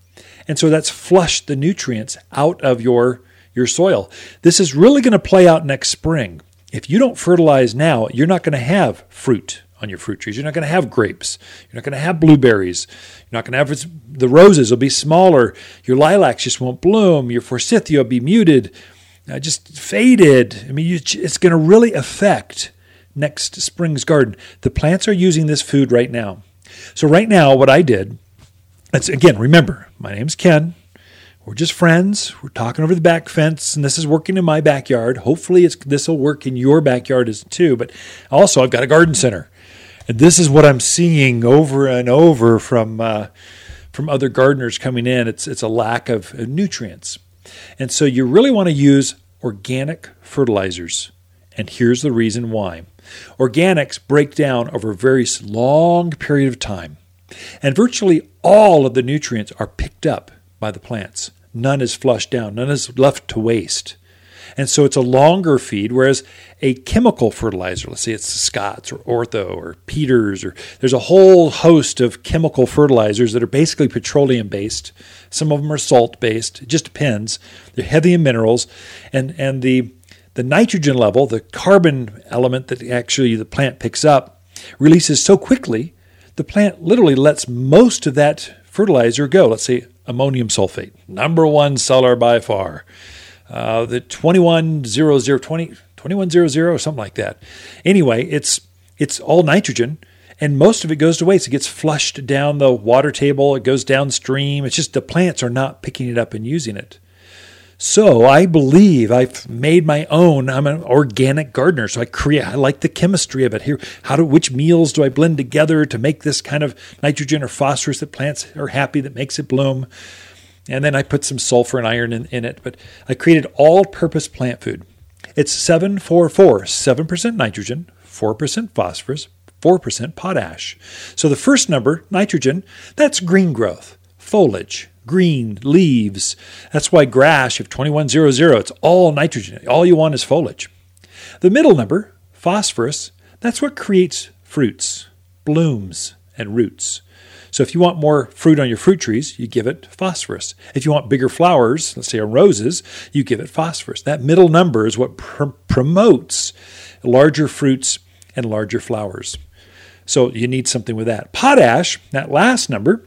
and so that's flushed the nutrients out of your your soil. This is really going to play out next spring. If you don't fertilize now, you're not going to have fruit on your fruit trees. You're not going to have grapes. You're not going to have blueberries. You're not going to have the roses will be smaller. Your lilacs just won't bloom. Your forsythia will be muted, uh, just faded. I mean, you, it's going to really affect next spring's garden. The plants are using this food right now. So right now, what I did, it's again, remember, my name's Ken. We're just friends. We're talking over the back fence, and this is working in my backyard. Hopefully, this will work in your backyard as too. But also, I've got a garden center, and this is what I'm seeing over and over from uh, from other gardeners coming in. It's it's a lack of nutrients, and so you really want to use organic fertilizers. And here's the reason why: organics break down over a very long period of time. And virtually all of the nutrients are picked up by the plants. None is flushed down, none is left to waste. And so it's a longer feed, whereas a chemical fertilizer, let's say it's Scott's or Ortho or Peters, or there's a whole host of chemical fertilizers that are basically petroleum based. Some of them are salt based. It just depends. They're heavy in minerals, and and the the nitrogen level, the carbon element that actually the plant picks up, releases so quickly, the plant literally lets most of that fertilizer go. Let's say ammonium sulfate, number one seller by far. Uh, the 2100, 20, 2100 or something like that. Anyway, it's it's all nitrogen and most of it goes to waste. It gets flushed down the water table, it goes downstream. It's just the plants are not picking it up and using it. So I believe I've made my own. I'm an organic gardener, so I create. I like the chemistry of it. Here, how do which meals do I blend together to make this kind of nitrogen or phosphorus that plants are happy that makes it bloom? And then I put some sulfur and iron in, in it. But I created all-purpose plant food. It's seven four four, seven percent nitrogen, four percent phosphorus, four percent potash. So the first number, nitrogen, that's green growth, foliage green leaves. That's why grass, have 2100, it's all nitrogen. All you want is foliage. The middle number, phosphorus, that's what creates fruits, blooms, and roots. So if you want more fruit on your fruit trees, you give it phosphorus. If you want bigger flowers, let's say on roses, you give it phosphorus. That middle number is what pr- promotes larger fruits and larger flowers. So you need something with that. Potash, that last number,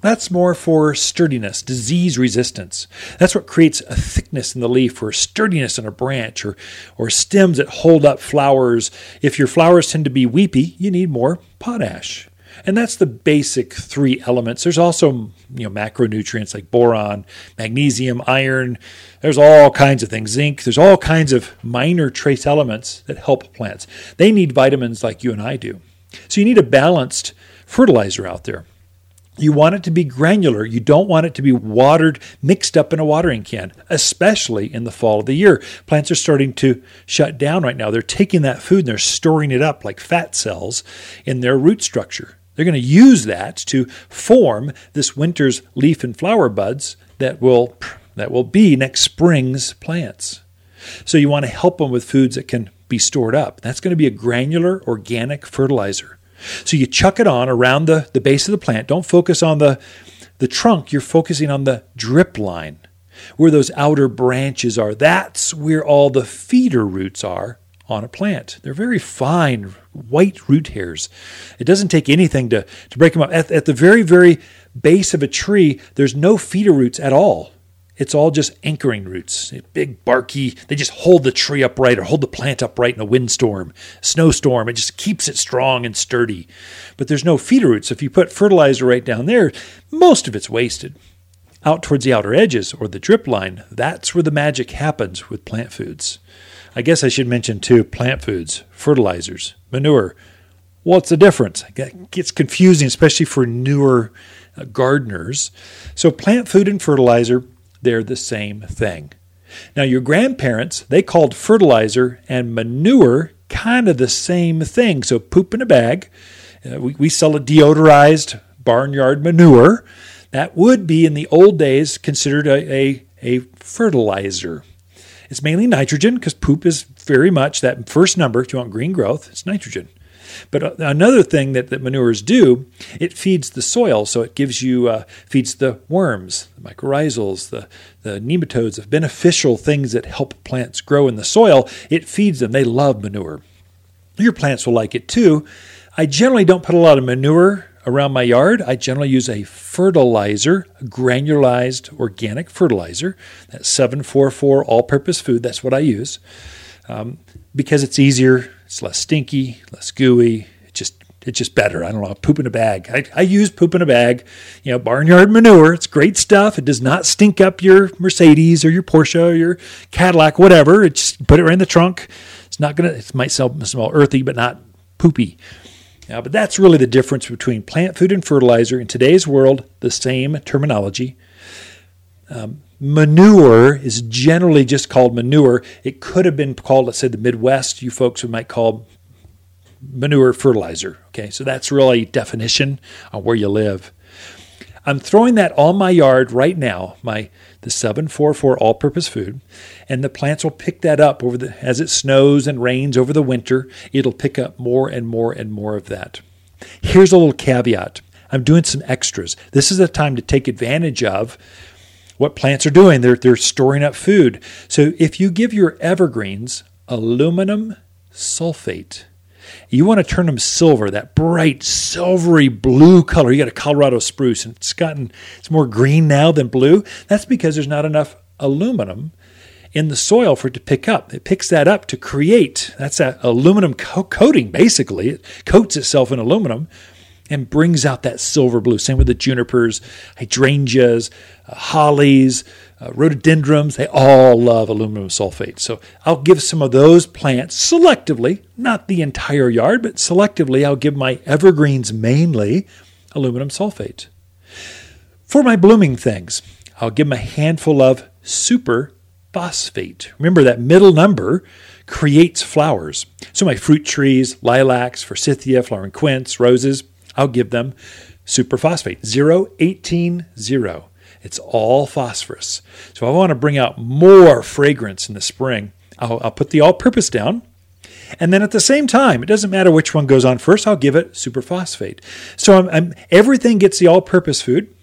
that's more for sturdiness, disease resistance. That's what creates a thickness in the leaf or sturdiness in a branch or, or stems that hold up flowers. If your flowers tend to be weepy, you need more potash. And that's the basic three elements. There's also you know macronutrients like boron, magnesium, iron. There's all kinds of things, zinc. There's all kinds of minor trace elements that help plants. They need vitamins like you and I do. So you need a balanced fertilizer out there. You want it to be granular. You don't want it to be watered, mixed up in a watering can, especially in the fall of the year. Plants are starting to shut down right now. They're taking that food and they're storing it up like fat cells in their root structure. They're going to use that to form this winter's leaf and flower buds that will that will be next spring's plants. So you want to help them with foods that can be stored up. That's going to be a granular organic fertilizer. So you chuck it on around the, the base of the plant. Don't focus on the, the trunk, you're focusing on the drip line, where those outer branches are. That's where all the feeder roots are on a plant. They're very fine, white root hairs. It doesn't take anything to, to break them up. At, at the very, very base of a tree, there's no feeder roots at all. It's all just anchoring roots, big barky. They just hold the tree upright or hold the plant upright in a windstorm, snowstorm. It just keeps it strong and sturdy. But there's no feeder roots. If you put fertilizer right down there, most of it's wasted. Out towards the outer edges or the drip line, that's where the magic happens with plant foods. I guess I should mention too plant foods, fertilizers, manure. What's the difference? It gets confusing, especially for newer uh, gardeners. So, plant food and fertilizer they're the same thing. Now, your grandparents, they called fertilizer and manure kind of the same thing. So, poop in a bag. Uh, we, we sell a deodorized barnyard manure. That would be in the old days considered a, a, a fertilizer. It's mainly nitrogen because poop is very much that first number. If you want green growth, it's nitrogen. But another thing that, that manures do, it feeds the soil. So it gives you, uh, feeds the worms, the mycorrhizals, the, the nematodes, the beneficial things that help plants grow in the soil. It feeds them. They love manure. Your plants will like it too. I generally don't put a lot of manure around my yard. I generally use a fertilizer, a granularized organic fertilizer. That's 744 all purpose food. That's what I use um, because it's easier it's less stinky, less gooey. Just it's just better. I don't know. Poop in a bag. I, I use poop in a bag. You know, barnyard manure. It's great stuff. It does not stink up your Mercedes or your Porsche or your Cadillac, whatever. It's put it right in the trunk. It's not gonna. It might smell, smell earthy, but not poopy. Yeah, but that's really the difference between plant food and fertilizer in today's world. The same terminology. Um, manure is generally just called manure. It could have been called, let's say, the Midwest. You folks might call manure fertilizer. Okay, so that's really definition on where you live. I'm throwing that on my yard right now, my the 744 all-purpose food, and the plants will pick that up over the as it snows and rains over the winter, it'll pick up more and more and more of that. Here's a little caveat. I'm doing some extras. This is a time to take advantage of what plants are doing. They're they're storing up food. So if you give your evergreens aluminum sulfate you want to turn them silver, that bright silvery blue color. You got a Colorado spruce, and it's gotten it's more green now than blue. That's because there's not enough aluminum in the soil for it to pick up. It picks that up to create. That's that aluminum co- coating. Basically, it coats itself in aluminum and brings out that silver blue. Same with the junipers, hydrangeas, uh, hollies, uh, rhododendrons, they all love aluminum sulfate. So I'll give some of those plants selectively, not the entire yard, but selectively, I'll give my evergreens mainly aluminum sulfate. For my blooming things, I'll give them a handful of super phosphate. Remember that middle number creates flowers. So my fruit trees, lilacs, forsythia, flowering quince, roses, I'll give them superphosphate 018 0. It's all phosphorus. So if I want to bring out more fragrance in the spring, I'll, I'll put the all purpose down. And then at the same time, it doesn't matter which one goes on first, I'll give it superphosphate. So I'm, I'm, everything gets the all purpose food.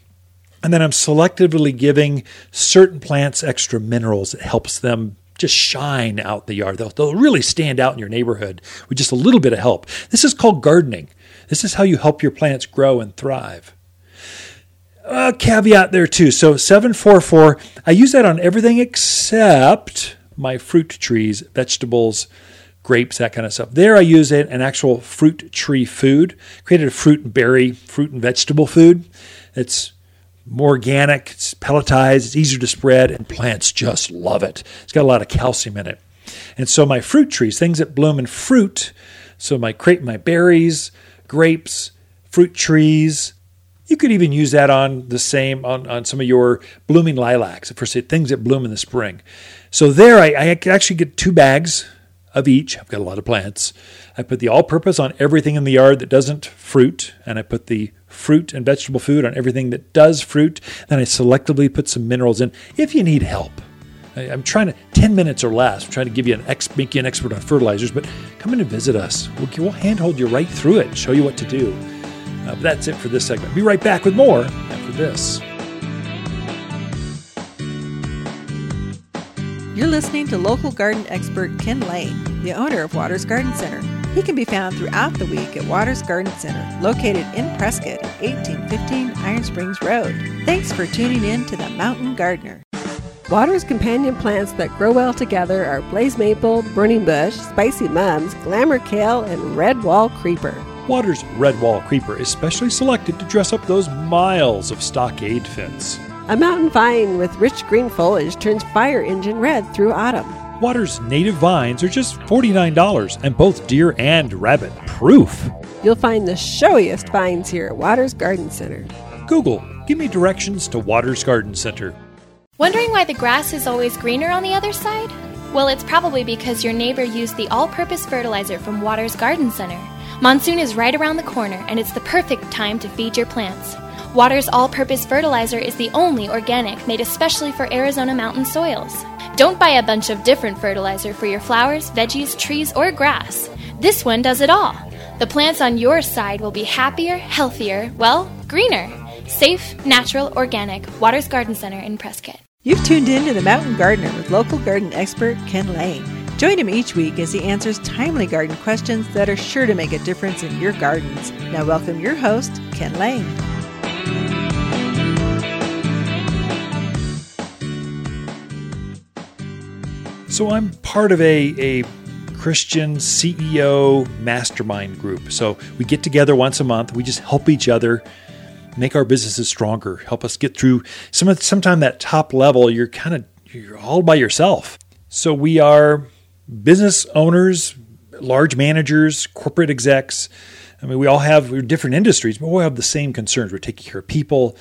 And then I'm selectively giving certain plants extra minerals that helps them just shine out the yard. They'll, they'll really stand out in your neighborhood with just a little bit of help. This is called gardening. This is how you help your plants grow and thrive a caveat there too. So 744, I use that on everything except my fruit trees, vegetables, grapes, that kind of stuff. There I use it an actual fruit tree food. Created a fruit and berry, fruit and vegetable food. It's more organic, it's pelletized, it's easier to spread, and plants just love it. It's got a lot of calcium in it. And so my fruit trees, things that bloom in fruit, so my crepe, my berries, grapes, fruit trees, you could even use that on the same on, on some of your blooming lilacs for say, things that bloom in the spring. So there, I, I actually get two bags of each. I've got a lot of plants. I put the all-purpose on everything in the yard that doesn't fruit, and I put the fruit and vegetable food on everything that does fruit. Then I selectively put some minerals in. If you need help, I, am trying to 10 minutes or less. I'm trying to give you an ex, make you an expert on fertilizers, but come in and visit us. We'll, we'll handhold you right through it, show you what to do. Uh, that's it for this segment. Be right back with more after this. You're listening to local garden expert Ken Lane, the owner of Waters Garden Center. He can be found throughout the week at Waters Garden Center, located in Prescott at 1815 Iron Springs Road. Thanks for tuning in to The Mountain Gardener. Waters companion plants that grow well together are blaze maple, burning bush, spicy mums, glamour kale, and red wall creeper. Waters Red Wall Creeper is specially selected to dress up those miles of stockade fence. A mountain vine with rich green foliage turns fire engine red through autumn. Waters native vines are just $49 and both deer and rabbit proof. You'll find the showiest vines here at Waters Garden Center. Google, give me directions to Waters Garden Center. Wondering why the grass is always greener on the other side? Well, it's probably because your neighbor used the all purpose fertilizer from Waters Garden Center. Monsoon is right around the corner, and it's the perfect time to feed your plants. Water's all purpose fertilizer is the only organic made especially for Arizona mountain soils. Don't buy a bunch of different fertilizer for your flowers, veggies, trees, or grass. This one does it all. The plants on your side will be happier, healthier, well, greener. Safe, natural, organic. Waters Garden Center in Prescott. You've tuned in to The Mountain Gardener with local garden expert Ken Lane. Join him each week as he answers timely garden questions that are sure to make a difference in your gardens. Now, welcome your host, Ken Lane. So, I'm part of a, a Christian CEO mastermind group. So, we get together once a month, we just help each other make our businesses stronger, help us get through some sometime that top level, you're kind of you're all by yourself. So we are business owners, large managers, corporate execs. I mean, we all have different industries, but we all have the same concerns. We're taking care of people,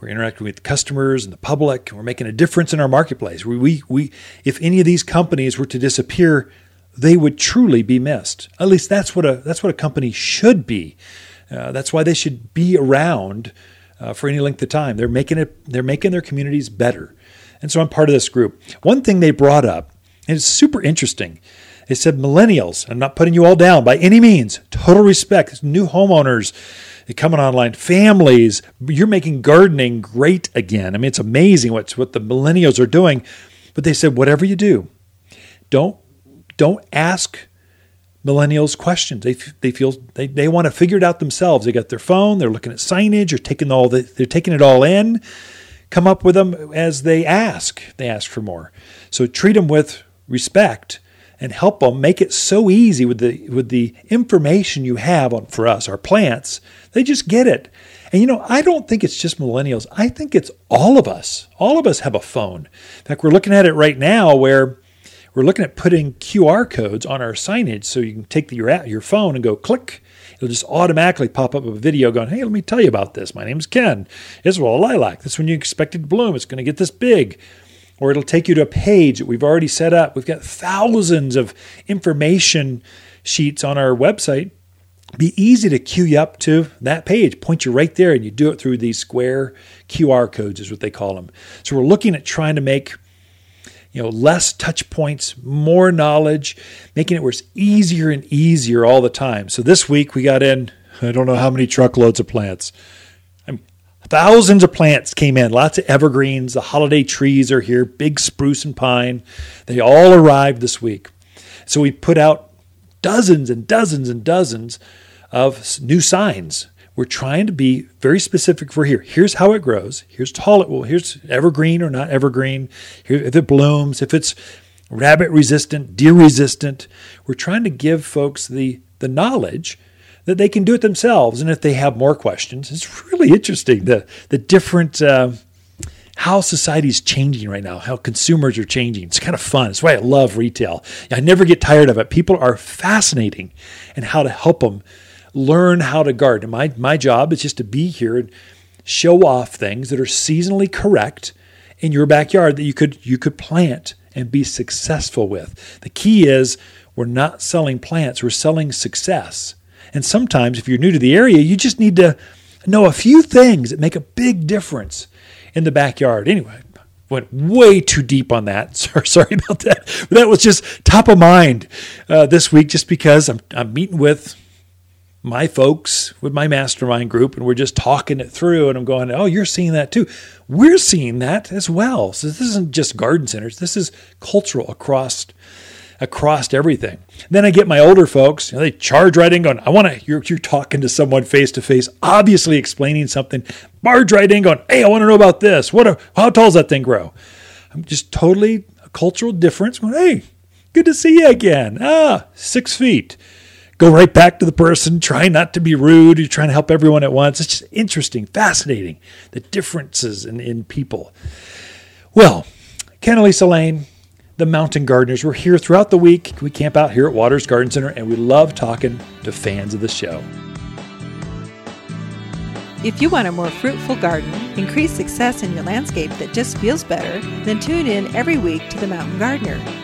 we're interacting with customers and the public, and we're making a difference in our marketplace. We, we, we if any of these companies were to disappear, they would truly be missed. At least that's what a that's what a company should be. Uh, that's why they should be around uh, for any length of time. They're making it. They're making their communities better, and so I'm part of this group. One thing they brought up, and it's super interesting. They said millennials. I'm not putting you all down by any means. Total respect. New homeowners coming online, families. You're making gardening great again. I mean, it's amazing what's what the millennials are doing. But they said, whatever you do, don't don't ask millennials questions. They, they feel they, they want to figure it out themselves. They got their phone, they're looking at signage, or taking all the, they're taking it all in. Come up with them as they ask. They ask for more. So treat them with respect and help them make it so easy with the with the information you have on for us our plants. They just get it. And you know, I don't think it's just millennials. I think it's all of us. All of us have a phone. In fact, we're looking at it right now where we're looking at putting QR codes on our signage so you can take the, your, your phone and go click. It'll just automatically pop up a video going, hey, let me tell you about this. My name's Ken. It's well a lilac. This when you expect it to bloom. It's going to get this big. Or it'll take you to a page that we've already set up. We've got thousands of information sheets on our website. Be easy to cue you up to that page, point you right there, and you do it through these square QR codes, is what they call them. So we're looking at trying to make you know, less touch points, more knowledge, making it where it's easier and easier all the time. So this week we got in, I don't know how many truckloads of plants. Thousands of plants came in, lots of evergreens. The holiday trees are here, big spruce and pine. They all arrived this week. So we put out dozens and dozens and dozens of new signs we're trying to be very specific for here. Here's how it grows. Here's tall it will. Here's evergreen or not evergreen. Here, if it blooms, if it's rabbit resistant, deer resistant. We're trying to give folks the the knowledge that they can do it themselves. And if they have more questions, it's really interesting the the different. Uh, how society's changing right now, how consumers are changing. It's kind of fun. That's why I love retail. I never get tired of it. People are fascinating and how to help them learn how to garden. My, my job is just to be here and show off things that are seasonally correct in your backyard that you could you could plant and be successful with. The key is we're not selling plants, we're selling success. And sometimes if you're new to the area, you just need to know a few things that make a big difference in the backyard. Anyway, went way too deep on that. <laughs> Sorry about that. But that was just top of mind uh, this week, just because I'm, I'm meeting with my folks with my mastermind group and we're just talking it through and I'm going, "Oh, you're seeing that too." We're seeing that as well. So this isn't just garden centers. This is cultural across across everything. Then I get my older folks, you know, they charge right in going, I want to, you're, you're talking to someone face to face, obviously explaining something, barge right in going, hey, I want to know about this. What, how tall does that thing grow? I'm just totally a cultural difference. Going, hey, good to see you again. Ah, six feet go right back to the person, try not to be rude. You're trying to help everyone at once. It's just interesting, fascinating, the differences in, in people. Well, Ken and Lane, the Mountain Gardeners, we're here throughout the week. We camp out here at Waters Garden Center, and we love talking to fans of the show. If you want a more fruitful garden, increased success in your landscape that just feels better, then tune in every week to The Mountain Gardener.